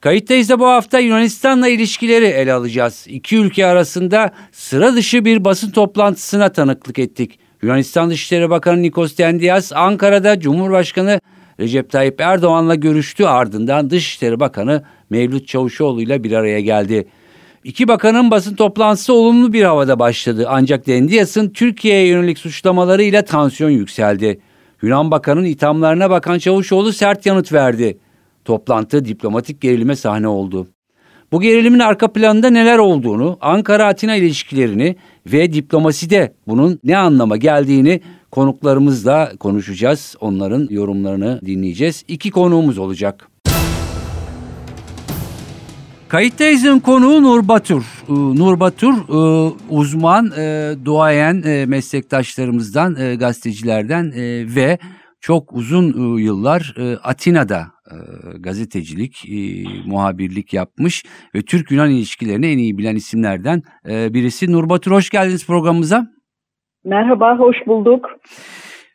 Kayıttayız da bu hafta Yunanistan'la ilişkileri ele alacağız. İki ülke arasında sıra dışı bir basın toplantısına tanıklık ettik. Yunanistan Dışişleri Bakanı Nikos Dendias Ankara'da Cumhurbaşkanı Recep Tayyip Erdoğan'la görüştü ardından Dışişleri Bakanı Mevlüt Çavuşoğlu ile bir araya geldi. İki bakanın basın toplantısı olumlu bir havada başladı ancak Dendias'ın Türkiye'ye yönelik suçlamalarıyla tansiyon yükseldi. Yunan bakanın ithamlarına bakan Çavuşoğlu sert yanıt verdi. Toplantı diplomatik gerilime sahne oldu. Bu gerilimin arka planında neler olduğunu, Ankara-Atina ilişkilerini ve diplomaside bunun ne anlama geldiğini konuklarımızla konuşacağız. Onların yorumlarını dinleyeceğiz. İki konuğumuz olacak. Kayıttayız'ın konuğu Nur Batur. Ee, Nur Batur e, uzman, e, duayen e, meslektaşlarımızdan, gazetecilerden ve çok uzun yıllar Atina'da gazetecilik, muhabirlik yapmış ve Türk-Yunan ilişkilerini en iyi bilen isimlerden birisi. Nur Batur hoş geldiniz programımıza. Merhaba, hoş bulduk.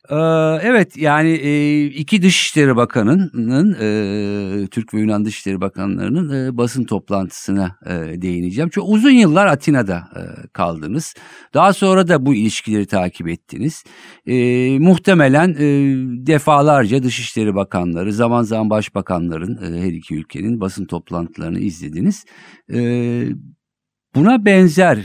Ee, evet yani e, iki Dışişleri Bakanı'nın e, Türk ve Yunan Dışişleri Bakanlarının e, basın toplantısına değineceğim. Çok uzun yıllar Atina'da kaldınız. Daha sonra da bu ilişkileri takip ettiniz. Muhtemelen defalarca Dışişleri Bakanları, zaman zaman Başbakanların her iki ülkenin basın toplantılarını izlediniz. Buna benzer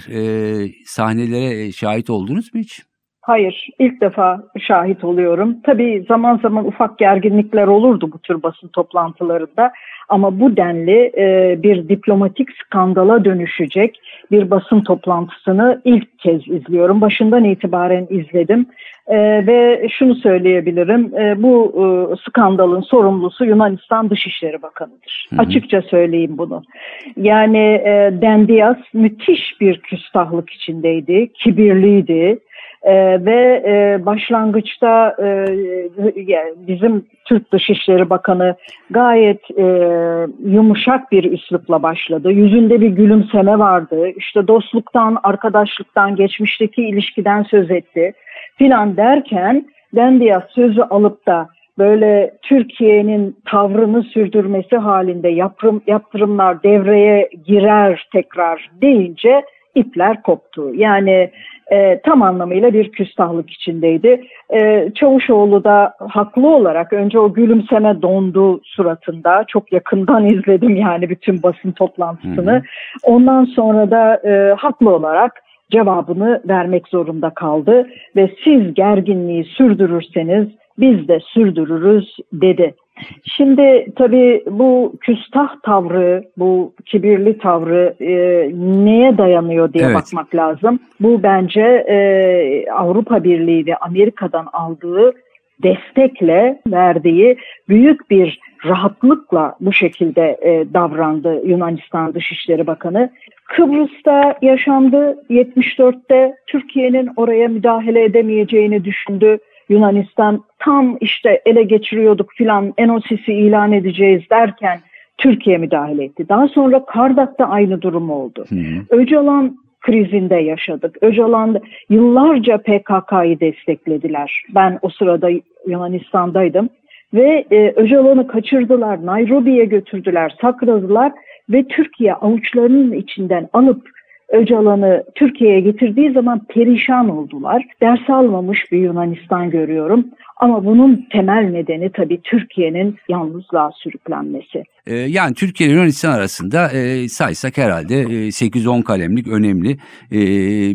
sahnelere şahit oldunuz mu hiç? Hayır, ilk defa şahit oluyorum. Tabii zaman zaman ufak gerginlikler olurdu bu tür basın toplantılarında. Ama bu denli e, bir diplomatik skandala dönüşecek bir basın toplantısını ilk kez izliyorum. Başından itibaren izledim e, ve şunu söyleyebilirim. E, bu e, skandalın sorumlusu Yunanistan Dışişleri Bakanı'dır. Hı hı. Açıkça söyleyeyim bunu. Yani e, Dendias müthiş bir küstahlık içindeydi, kibirliydi e, ve e, başlangıçta e, bizim Türk Dışişleri Bakanı gayet e, yumuşak bir üslupla başladı. Yüzünde bir gülümseme vardı. İşte dostluktan, arkadaşlıktan, geçmişteki ilişkiden söz etti filan derken Dendias sözü alıp da böyle Türkiye'nin tavrını sürdürmesi halinde yaptırım, yaptırımlar devreye girer tekrar deyince ipler koptu. Yani e, tam anlamıyla bir küstahlık içindeydi. E, Çavuşoğlu da haklı olarak önce o gülümseme dondu suratında. Çok yakından izledim yani bütün basın toplantısını. Hı Ondan sonra da e, haklı olarak cevabını vermek zorunda kaldı ve siz gerginliği sürdürürseniz biz de sürdürürüz dedi. Şimdi tabii bu küstah tavrı, bu kibirli tavrı e, neye dayanıyor diye evet. bakmak lazım. Bu bence e, Avrupa Birliği ve Amerika'dan aldığı destekle verdiği büyük bir rahatlıkla bu şekilde e, davrandı Yunanistan Dışişleri Bakanı. Kıbrıs'ta yaşandı 74'te Türkiye'nin oraya müdahale edemeyeceğini düşündü. Yunanistan tam işte ele geçiriyorduk filan Enosis'i ilan edeceğiz derken Türkiye müdahale etti. Daha sonra Kardak'ta aynı durum oldu. Hı Öcalan krizinde yaşadık. Öcalan yıllarca PKK'yı desteklediler. Ben o sırada Yunanistan'daydım ve e, Öcalan'ı kaçırdılar, Nairobi'ye götürdüler, sakladılar ve Türkiye avuçlarının içinden alıp Öcalan'ı Türkiye'ye getirdiği zaman perişan oldular. Ders almamış bir Yunanistan görüyorum. Ama bunun temel nedeni tabii Türkiye'nin yalnızlığa sürüklenmesi. Ee, yani Türkiye ile Yunanistan arasında e, saysak herhalde e, 8-10 kalemlik önemli. E,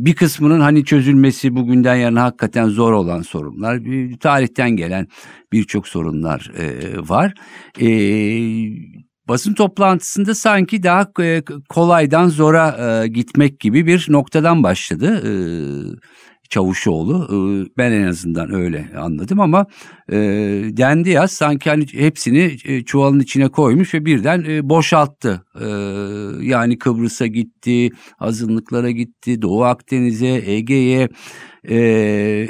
bir kısmının hani çözülmesi bugünden yarına hakikaten zor olan sorunlar. E, tarihten gelen birçok sorunlar e, var. E, basın toplantısında sanki daha e, kolaydan zora e, gitmek gibi bir noktadan başladı. E, Çavuşoğlu. Ben en azından öyle anladım ama e, Dendias sanki hani hepsini e, çuvalın içine koymuş ve birden e, boşalttı. E, yani Kıbrıs'a gitti, azınlıklara gitti, Doğu Akdeniz'e, Ege'ye, e,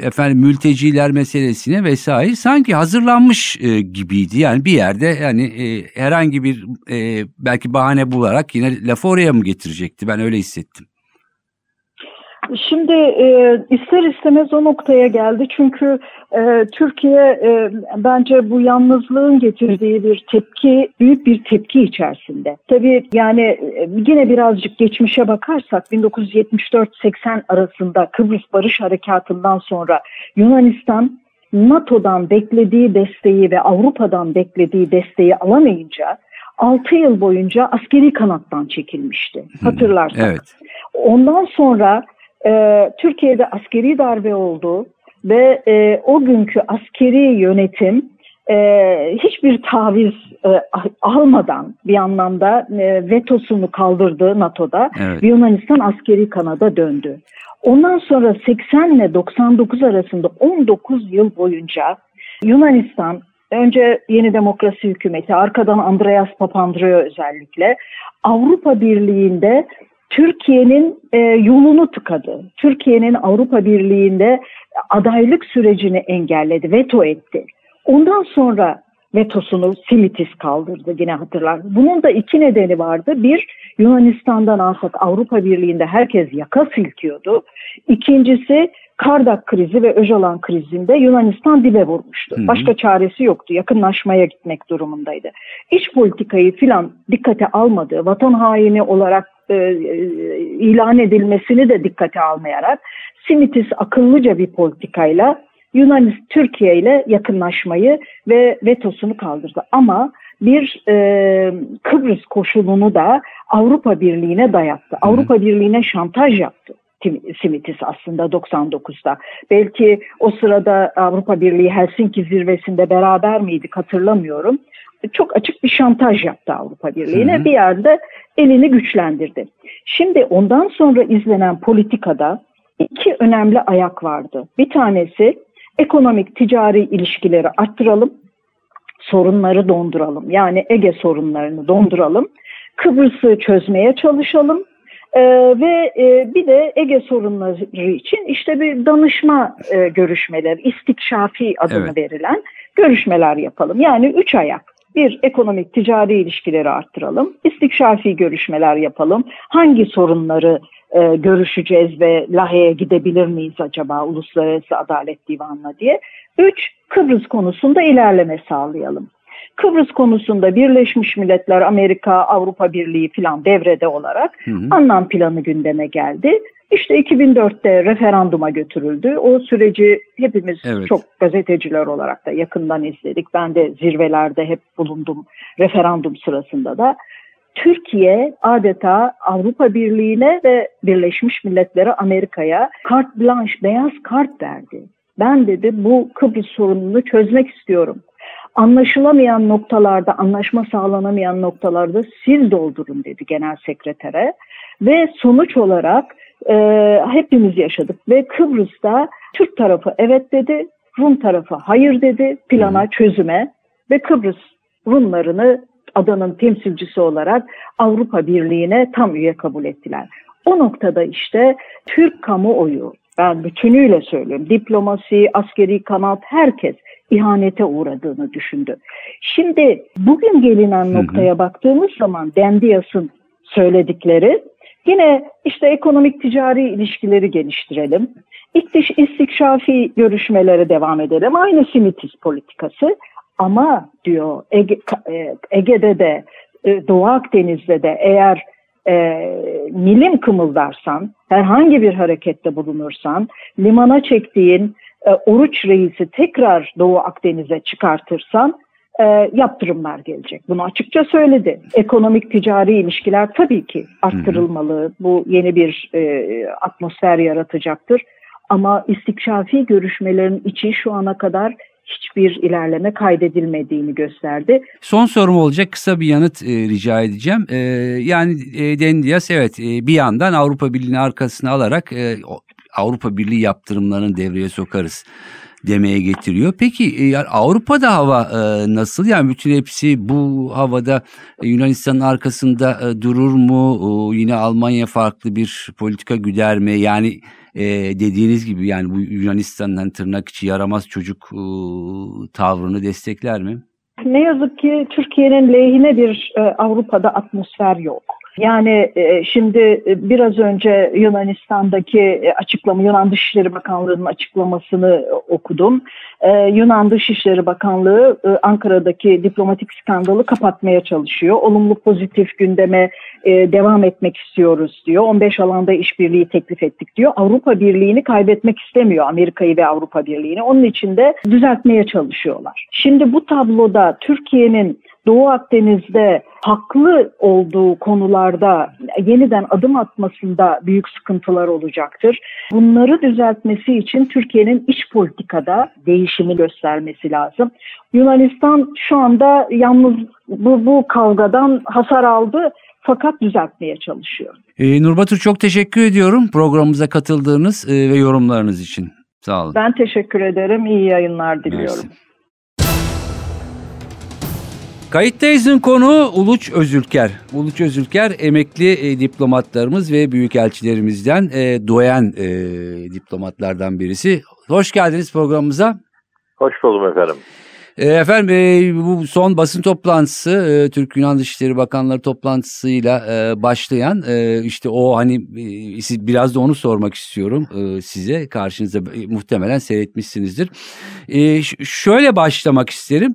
efendim mülteciler meselesine vesaire sanki hazırlanmış e, gibiydi. Yani bir yerde yani e, herhangi bir e, belki bahane bularak yine lafı oraya mı getirecekti? Ben öyle hissettim. Şimdi e, ister istemez o noktaya geldi çünkü e, Türkiye e, bence bu yalnızlığın getirdiği bir tepki, büyük bir tepki içerisinde. Tabii yani e, yine birazcık geçmişe bakarsak 1974-80 arasında Kıbrıs Barış Harekatı'ndan sonra Yunanistan NATO'dan beklediği desteği ve Avrupa'dan beklediği desteği alamayınca 6 yıl boyunca askeri kanattan çekilmişti. Hatırlarsak. Evet. Ondan sonra e, Türkiye'de askeri darbe oldu ve e, o günkü askeri yönetim e, hiçbir taviz e, almadan bir anlamda e, vetosunu kaldırdı NATO'da evet. Yunanistan askeri kanada döndü. Ondan sonra 80 ile 99 arasında 19 yıl boyunca Yunanistan önce yeni demokrasi hükümeti arkadan Andreas Papandreou özellikle Avrupa Birliği'nde Türkiye'nin e, yolunu tıkadı. Türkiye'nin Avrupa Birliği'nde adaylık sürecini engelledi, veto etti. Ondan sonra vetosunu Simitis kaldırdı yine hatırlar. Bunun da iki nedeni vardı. Bir, Yunanistan'dan alsak Avrupa Birliği'nde herkes yaka silkiyordu. İkincisi Kardak krizi ve Öcalan krizinde Yunanistan dibe vurmuştu. Başka çaresi yoktu. Yakınlaşmaya gitmek durumundaydı. İç politikayı filan dikkate almadığı, vatan haini olarak e, e, ilan edilmesini de dikkate almayarak Simitis akıllıca bir politikayla Yunanistan Türkiye ile yakınlaşmayı ve vetosunu kaldırdı. Ama bir e, Kıbrıs koşulunu da Avrupa Birliği'ne dayattı. Avrupa Birliği'ne şantaj yaptı. Simitis aslında 99'da. Belki o sırada Avrupa Birliği Helsinki zirvesinde beraber miydik hatırlamıyorum. Çok açık bir şantaj yaptı Avrupa Birliği'ne. Bir yerde elini güçlendirdi. Şimdi ondan sonra izlenen politikada iki önemli ayak vardı. Bir tanesi ekonomik ticari ilişkileri arttıralım, sorunları donduralım. Yani Ege sorunlarını donduralım. Kıbrıs'ı çözmeye çalışalım ee, ve e, bir de Ege sorunları için işte bir danışma e, görüşmeleri, istikşafi adını evet. verilen görüşmeler yapalım. Yani üç ayak. Bir, ekonomik ticari ilişkileri arttıralım. İstikşafi görüşmeler yapalım. Hangi sorunları e, görüşeceğiz ve Lahey'e gidebilir miyiz acaba Uluslararası Adalet Divanı'na diye. Üç, Kıbrıs konusunda ilerleme sağlayalım. Kıbrıs konusunda Birleşmiş Milletler, Amerika, Avrupa Birliği falan devrede olarak hı hı. anlam planı gündeme geldi. İşte 2004'te referanduma götürüldü. O süreci hepimiz evet. çok gazeteciler olarak da yakından izledik. Ben de zirvelerde hep bulundum referandum sırasında da. Türkiye adeta Avrupa Birliği'ne ve Birleşmiş Milletler'e Amerika'ya kart blanche, beyaz kart verdi. Ben dedi bu Kıbrıs sorununu çözmek istiyorum anlaşılamayan noktalarda, anlaşma sağlanamayan noktalarda siz doldurun dedi genel sekretere. Ve sonuç olarak e, hepimiz yaşadık ve Kıbrıs'ta Türk tarafı evet dedi, Rum tarafı hayır dedi plana, çözüme ve Kıbrıs Rumlarını adanın temsilcisi olarak Avrupa Birliği'ne tam üye kabul ettiler. O noktada işte Türk kamuoyu, ben bütünüyle söylüyorum, diplomasi, askeri kanat herkes ihanete uğradığını düşündü. Şimdi bugün gelinen noktaya baktığımız zaman Dendias'ın söyledikleri yine işte ekonomik ticari ilişkileri geliştirelim. İktiş, istikşafi görüşmelere devam edelim. Aynı Simitis politikası ama diyor Ege, e, Ege'de de e, Doğu Akdeniz'de de eğer e, milim kımıldarsan, herhangi bir harekette bulunursan, limana çektiğin e, Oruç Reis'i tekrar Doğu Akdeniz'e çıkartırsan e, yaptırımlar gelecek. Bunu açıkça söyledi. Ekonomik ticari ilişkiler tabii ki arttırılmalı. Bu yeni bir e, atmosfer yaratacaktır. Ama istikşafi görüşmelerin içi şu ana kadar hiçbir ilerleme kaydedilmediğini gösterdi. Son sorum olacak kısa bir yanıt e, rica edeceğim. E, yani e, Dendias evet e, bir yandan Avrupa Birliği'ni arkasına alarak e, Avrupa Birliği yaptırımlarını devreye sokarız demeye getiriyor. Peki e, yani Avrupa'da hava e, nasıl? Yani bütün hepsi bu havada e, Yunanistan'ın arkasında e, durur mu? E, yine Almanya farklı bir politika güder mi? Yani e, dediğiniz gibi yani bu Yunanistan'dan tırnak içi yaramaz çocuk e, tavrını destekler mi? Ne yazık ki Türkiye'nin lehine bir e, Avrupa'da atmosfer yok. Yani e, şimdi e, biraz önce Yunanistan'daki e, açıklama, Yunan Dışişleri Bakanlığı'nın açıklamasını okudum. Yunan Dışişleri Bakanlığı Ankara'daki diplomatik skandalı kapatmaya çalışıyor. Olumlu pozitif gündeme devam etmek istiyoruz diyor. 15 alanda işbirliği teklif ettik diyor. Avrupa Birliği'ni kaybetmek istemiyor Amerika'yı ve Avrupa Birliği'ni. Onun için de düzeltmeye çalışıyorlar. Şimdi bu tabloda Türkiye'nin Doğu Akdeniz'de haklı olduğu konularda yeniden adım atmasında büyük sıkıntılar olacaktır. Bunları düzeltmesi için Türkiye'nin iç politikada değişimi göstermesi lazım. Yunanistan şu anda yalnız bu, bu kavgadan hasar aldı fakat düzeltmeye çalışıyor. Ee, Nurbatur çok teşekkür ediyorum programımıza katıldığınız e, ve yorumlarınız için. Sağ olun. Ben teşekkür ederim. İyi yayınlar diliyorum. Mersi. Kayıttayız'ın konu Uluç Özülker. Uluç Özülker emekli e, diplomatlarımız ve büyükelçilerimizden e, doyan e, diplomatlardan birisi. Hoş geldiniz programımıza. Hoş buldum efendim. E, efendim e, bu son basın toplantısı e, Türk Yunan Dışişleri Bakanları toplantısıyla başlayan işte o hani biraz da onu sormak istiyorum size karşınızda muhtemelen seyretmişsinizdir. Şöyle başlamak isterim.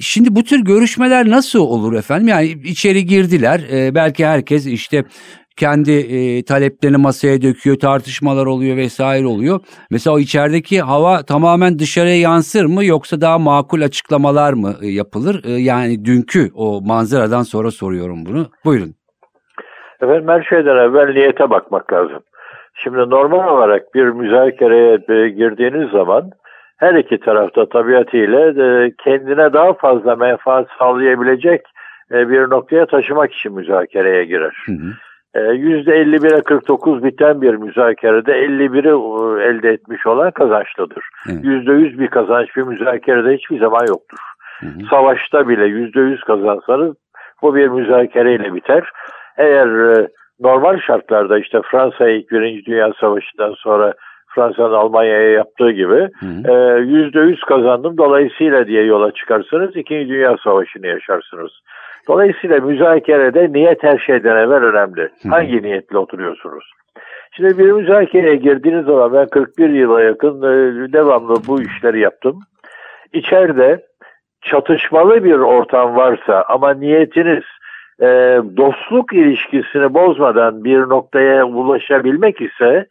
Şimdi bu tür görüşmeler nasıl olur efendim? Yani içeri girdiler. Belki herkes işte kendi e, taleplerini masaya döküyor, tartışmalar oluyor vesaire oluyor. Mesela o içerideki hava tamamen dışarıya yansır mı yoksa daha makul açıklamalar mı e, yapılır? E, yani dünkü o manzaradan sonra soruyorum bunu. Buyurun. Efendim her şeyden evvel niyete bakmak lazım. Şimdi normal olarak bir müzakereye girdiğiniz zaman her iki tarafta tabiatıyla e, kendine daha fazla menfaat sağlayabilecek e, bir noktaya taşımak için müzakereye girer. Hı hı. %51'e 49 biten bir müzakerede 51'i elde etmiş olan kazançlıdır. Evet. %100 bir kazanç bir müzakerede hiçbir zaman yoktur. Hı hı. Savaşta bile %100 kazansanız bu bir müzakereyle biter. Eğer normal şartlarda işte Fransa ilk Birinci Dünya Savaşı'ndan sonra Fransa'nın Almanya'ya yaptığı gibi yüzde yüz kazandım dolayısıyla diye yola çıkarsınız. İkinci Dünya Savaşı'nı yaşarsınız. Dolayısıyla müzakerede niyet her şeyden evvel önemli. Hangi niyetle oturuyorsunuz? Şimdi bir müzakereye girdiğiniz zaman ben 41 yıla yakın e, devamlı bu işleri yaptım. İçeride çatışmalı bir ortam varsa ama niyetiniz e, dostluk ilişkisini bozmadan bir noktaya ulaşabilmek ise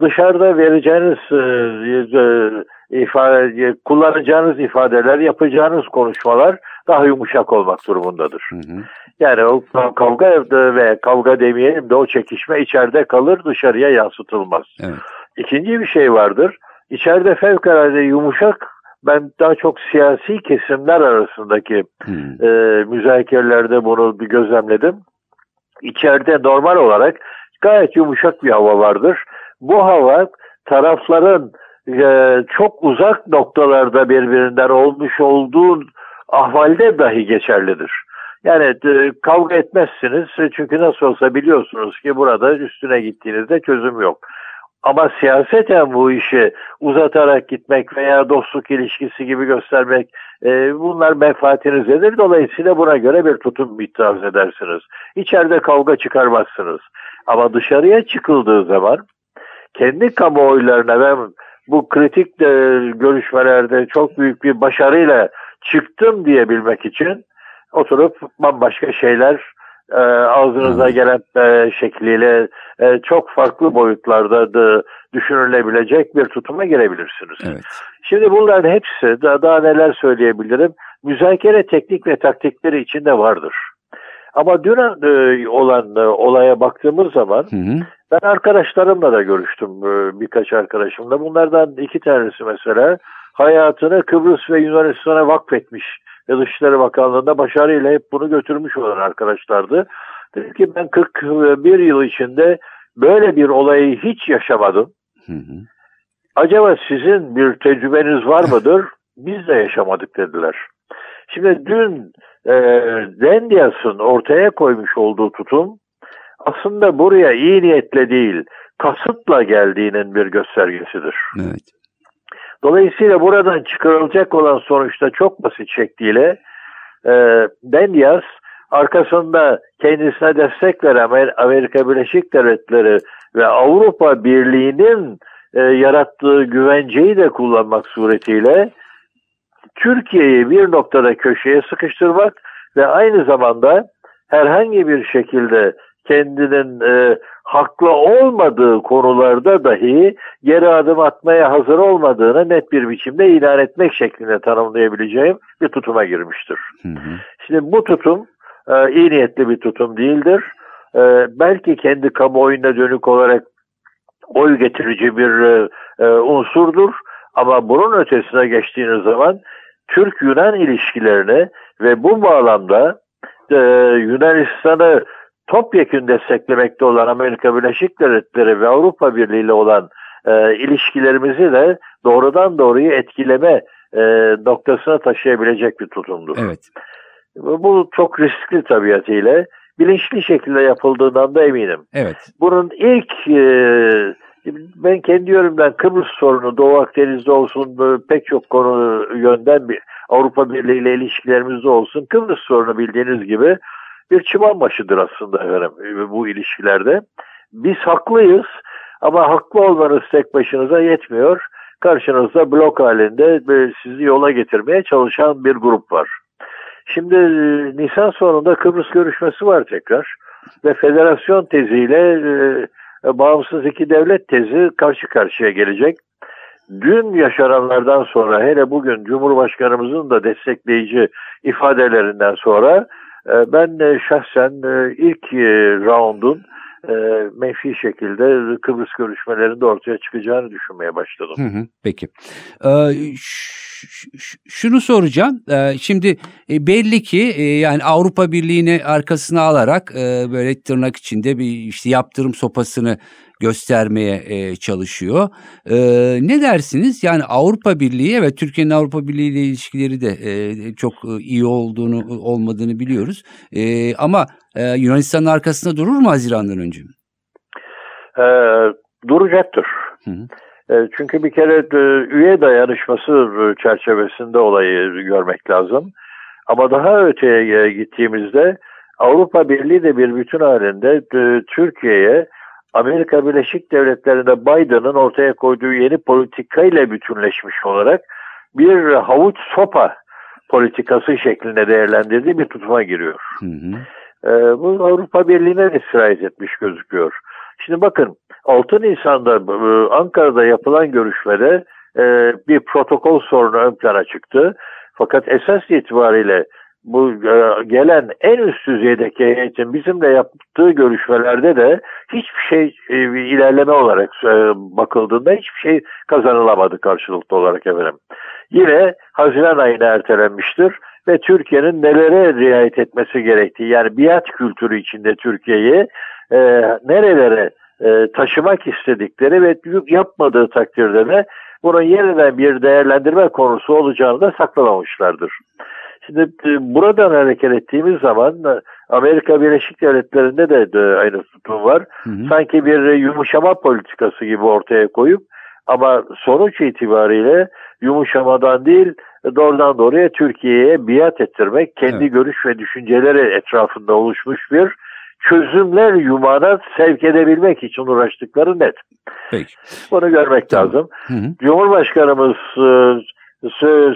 dışarıda vereceğiniz e, e, ifade, kullanacağınız ifadeler, yapacağınız konuşmalar daha yumuşak olmak durumundadır. Hı hı. Yani o kavga ve kavga demeyelim de o çekişme içeride kalır, dışarıya yansıtılmaz. Evet. İkinci bir şey vardır. İçeride fevkalade yumuşak ben daha çok siyasi kesimler arasındaki hmm. e, müzakerelerde bunu bir gözlemledim. İçeride normal olarak gayet yumuşak bir hava vardır. Bu hava tarafların e, çok uzak noktalarda birbirinden olmuş olduğu ahvalde dahi geçerlidir. Yani e, kavga etmezsiniz çünkü nasıl olsa biliyorsunuz ki burada üstüne gittiğinizde çözüm yok. Ama siyaseten bu işi uzatarak gitmek veya dostluk ilişkisi gibi göstermek e, bunlar menfaatinizdedir. Dolayısıyla buna göre bir tutum itiraz edersiniz. İçeride kavga çıkarmazsınız. Ama dışarıya çıkıldığı zaman kendi kamuoylarına ben bu kritik de görüşmelerde çok büyük bir başarıyla çıktım diyebilmek için oturup bambaşka şeyler e, ağzınıza gelen e, şekliyle e, çok farklı boyutlarda da düşünülebilecek bir tutuma girebilirsiniz. Evet. Şimdi bunların hepsi daha, daha neler söyleyebilirim? Müzakere teknik ve taktikleri içinde vardır. Ama dün e, olan e, olaya baktığımız zaman hı hı. ben arkadaşlarımla da görüştüm e, birkaç arkadaşımla. Bunlardan iki tanesi mesela hayatını Kıbrıs ve Yunanistan'a vakfetmiş ve Dışişleri Bakanlığı'nda başarıyla hep bunu götürmüş olan arkadaşlardı. Dedim ki ben 41 yıl içinde böyle bir olayı hiç yaşamadım. Hı hı. Acaba sizin bir tecrübeniz var mıdır? Biz de yaşamadık dediler. Şimdi dün e, Dendias'ın ortaya koymuş olduğu tutum aslında buraya iyi niyetle değil, kasıtla geldiğinin bir göstergesidir. Evet. Dolayısıyla buradan çıkarılacak olan sonuçta çok basit şekliyle e, Dendias arkasında kendisine destek veren Amerika Birleşik Devletleri ve Avrupa Birliği'nin e, yarattığı güvenceyi de kullanmak suretiyle Türkiye'yi bir noktada köşeye sıkıştırmak ve aynı zamanda herhangi bir şekilde kendinin e, haklı olmadığı konularda dahi geri adım atmaya hazır olmadığını net bir biçimde ilan etmek şeklinde tanımlayabileceğim bir tutuma girmiştir. Hı hı. Şimdi bu tutum e, iyi niyetli bir tutum değildir. E, belki kendi kamuoyuna dönük olarak oy getirici bir e, e, unsurdur. Ama bunun ötesine geçtiğiniz zaman Türk-Yunan ilişkilerini ve bu bağlamda e, Yunanistan'ı topyekün desteklemekte olan Amerika Birleşik Devletleri ve Avrupa Birliği ile olan e, ilişkilerimizi de doğrudan doğruya etkileme e, noktasına taşıyabilecek bir tutumdur. Evet. Bu çok riskli tabiatıyla bilinçli şekilde yapıldığından da eminim. Evet. Bunun ilk e, ben kendi yorumdan Kıbrıs sorunu Doğu Akdeniz'de olsun böyle pek çok konu yönden bir Avrupa Birliği ile ilişkilerimizde olsun Kıbrıs sorunu bildiğiniz gibi bir çıban başıdır aslında efendim bu ilişkilerde. Biz haklıyız ama haklı olmanız tek başınıza yetmiyor. Karşınızda blok halinde sizi yola getirmeye çalışan bir grup var. Şimdi Nisan sonunda Kıbrıs görüşmesi var tekrar ve federasyon teziyle e, bağımsız iki devlet tezi karşı karşıya gelecek. Dün yaşananlardan sonra hele bugün Cumhurbaşkanımızın da destekleyici ifadelerinden sonra e, ben e, şahsen e, ilk raundun menfi şekilde Kıbrıs görüşmelerinde ortaya çıkacağını düşünmeye başladım. Hı hı, peki. Ee, şunu soracağım. Ee, şimdi belli ki yani Avrupa Birliği'ni arkasına alarak böyle tırnak içinde bir işte yaptırım sopasını göstermeye e, çalışıyor. E, ne dersiniz? Yani Avrupa Birliği ve Türkiye'nin Avrupa Birliği ile ilişkileri de e, çok e, iyi olduğunu olmadığını biliyoruz. E, ama e, Yunanistan'ın arkasında durur mu Haziran'dan önce? E, duracaktır. Hı hı. E, çünkü bir kere e, üye dayanışması çerçevesinde olayı görmek lazım. Ama daha öteye gittiğimizde Avrupa Birliği de bir bütün halinde Türkiye'ye Amerika Birleşik Devletleri'nde Biden'ın ortaya koyduğu yeni politikayla bütünleşmiş olarak bir havuç sopa politikası şeklinde değerlendirdiği bir tutuma giriyor. Hı hı. Ee, bu Avrupa Birliği'ne de sirayet etmiş gözüküyor. Şimdi bakın 6 Nisan'da e, Ankara'da yapılan görüşmede e, bir protokol sorunu ön plana çıktı. Fakat esas itibariyle bu e, gelen en üst düzeydeki heyetin bizimle yaptığı görüşmelerde de hiçbir şey e, ilerleme olarak e, bakıldığında hiçbir şey kazanılamadı karşılıklı olarak efendim. Yine Haziran ayına ertelenmiştir ve Türkiye'nin nelere riayet etmesi gerektiği yani biat kültürü içinde Türkiye'yi e, nerelere e, taşımak istedikleri ve yapmadığı takdirde de bunun yeniden bir değerlendirme konusu olacağını da saklamamışlardır. Şimdi e, buradan hareket ettiğimiz zaman e, Amerika Birleşik Devletleri'nde de aynı tutum var. Hı hı. Sanki bir yumuşama politikası gibi ortaya koyup ama sonuç itibariyle yumuşamadan değil doğrudan doğruya Türkiye'ye biat ettirmek, kendi evet. görüş ve düşünceleri etrafında oluşmuş bir çözümler yumağına sevk edebilmek için uğraştıkları net. Peki. Bunu görmek tamam. lazım. Hı hı. Cumhurbaşkanımız e,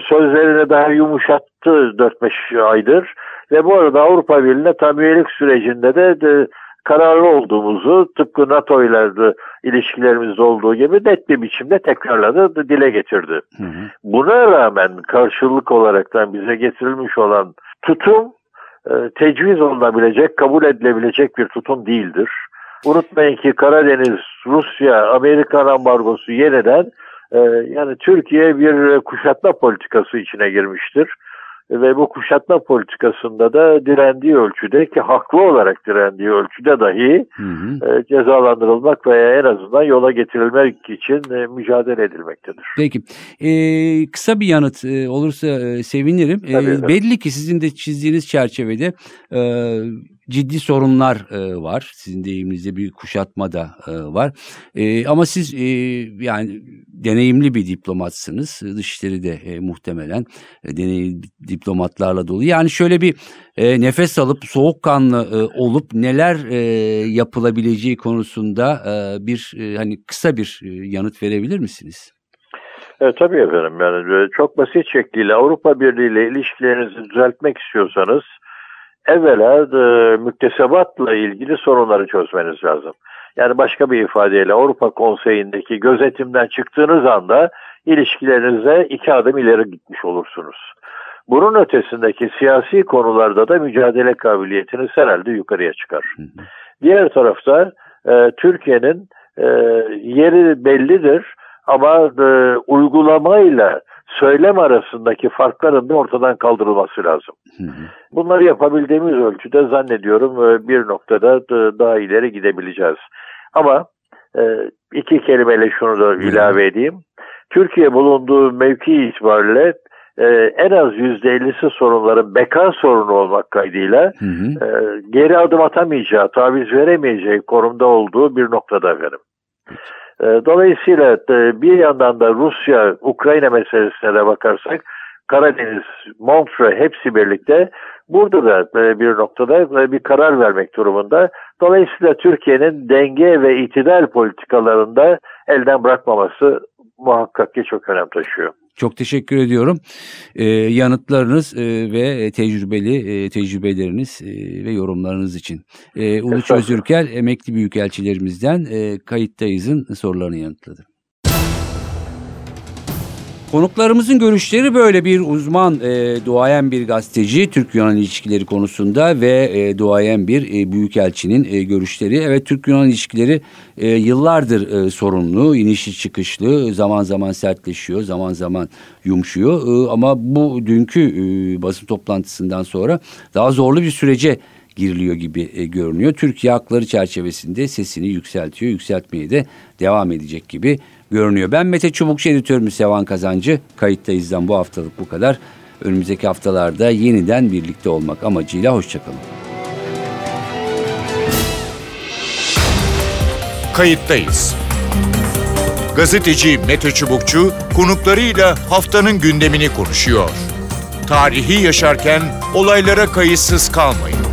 sözlerini daha yumuşattı 4-5 aydır. Ve bu arada Avrupa Birliği'ne tam üyelik sürecinde de, de kararlı olduğumuzu tıpkı NATO ile ilişkilerimizde olduğu gibi net bir biçimde tekrarladı, dile getirdi. Hı hı. Buna rağmen karşılık olaraktan bize getirilmiş olan tutum e, tecviz olunabilecek, kabul edilebilecek bir tutum değildir. Unutmayın ki Karadeniz, Rusya, Amerikan ambargosu yeniden ee, yani Türkiye bir kuşatma politikası içine girmiştir. Ve bu kuşatma politikasında da direndiği ölçüde ki haklı olarak direndiği ölçüde dahi Hı hı. e, cezalandırılmak veya en azından yola getirilmek için e, mücadele edilmektedir. Peki. Ee, kısa bir yanıt e, olursa e, sevinirim. Efendim. belli ki sizin de çizdiğiniz çerçevede e, ciddi sorunlar e, var. Sizin deyiminizde bir kuşatma da e, var. E, ama siz e, yani deneyimli bir diplomatsınız. Dışişleri de e, muhtemelen e, deneyimli diplomatlarla dolu. Yani şöyle bir e, nefes alıp soğukkanlı e, olup neler e, yapılabileceği konusunda e, bir e, hani kısa bir e, yanıt verebilir misiniz? E, tabii efendim yani e, çok basit şekliyle Avrupa Birliği ile ilişkilerinizi düzeltmek istiyorsanız evvela e, müktesebatla ilgili sorunları çözmeniz lazım. Yani başka bir ifadeyle Avrupa Konseyi'ndeki gözetimden çıktığınız anda ilişkilerinize iki adım ileri gitmiş olursunuz. Bunun ötesindeki siyasi konularda da mücadele kabiliyetiniz herhalde yukarıya çıkar. Diğer tarafta e, Türkiye'nin e, yeri bellidir ama e, uygulamayla söylem arasındaki farkların da ortadan kaldırılması lazım. Hı hı. Bunları yapabildiğimiz ölçüde zannediyorum e, bir noktada e, daha ileri gidebileceğiz. Ama e, iki kelimeyle şunu da ilave edeyim. Türkiye bulunduğu mevki itibariyle e, en az %50'si sorunların beka sorunu olmak kaydıyla Hı hı. e, geri adım atamayacağı, taviz veremeyeceği konumda olduğu bir noktada efendim. E, Dolayısıyla e, bir yandan da Rusya-Ukrayna meselesine de bakarsak Karadeniz, Montre hepsi birlikte burada da e, bir noktada e, bir karar vermek durumunda. Dolayısıyla Türkiye'nin denge ve itidal politikalarında elden bırakmaması muhakkak ki çok önem taşıyor. Çok teşekkür ediyorum. Ee, yanıtlarınız e, ve tecrübeli e, tecrübeleriniz e, ve yorumlarınız için. E, Uluç. Özürkel emekli büyükelçilerimizden e, kayıttayız'ın sorularını yanıtladı. Konuklarımızın görüşleri böyle bir uzman, e, duayen bir gazeteci Türk-Yunan ilişkileri konusunda ve e, duayen bir e, büyükelçinin e, görüşleri. Evet Türk-Yunan ilişkileri e, yıllardır e, sorunlu, inişli çıkışlı, zaman zaman sertleşiyor, zaman zaman yumuşuyor. E, ama bu dünkü e, basın toplantısından sonra daha zorlu bir sürece giriliyor gibi e, görünüyor. Türkiye hakları çerçevesinde sesini yükseltiyor, yükseltmeye de devam edecek gibi görünüyor. Ben Mete Çubukçu editörümüz Sevan Kazancı. Kayıttayız'dan bu haftalık bu kadar. Önümüzdeki haftalarda yeniden birlikte olmak amacıyla hoşçakalın. Kayıttayız. Gazeteci Mete Çubukçu konuklarıyla haftanın gündemini konuşuyor. Tarihi yaşarken olaylara kayıtsız kalmayın.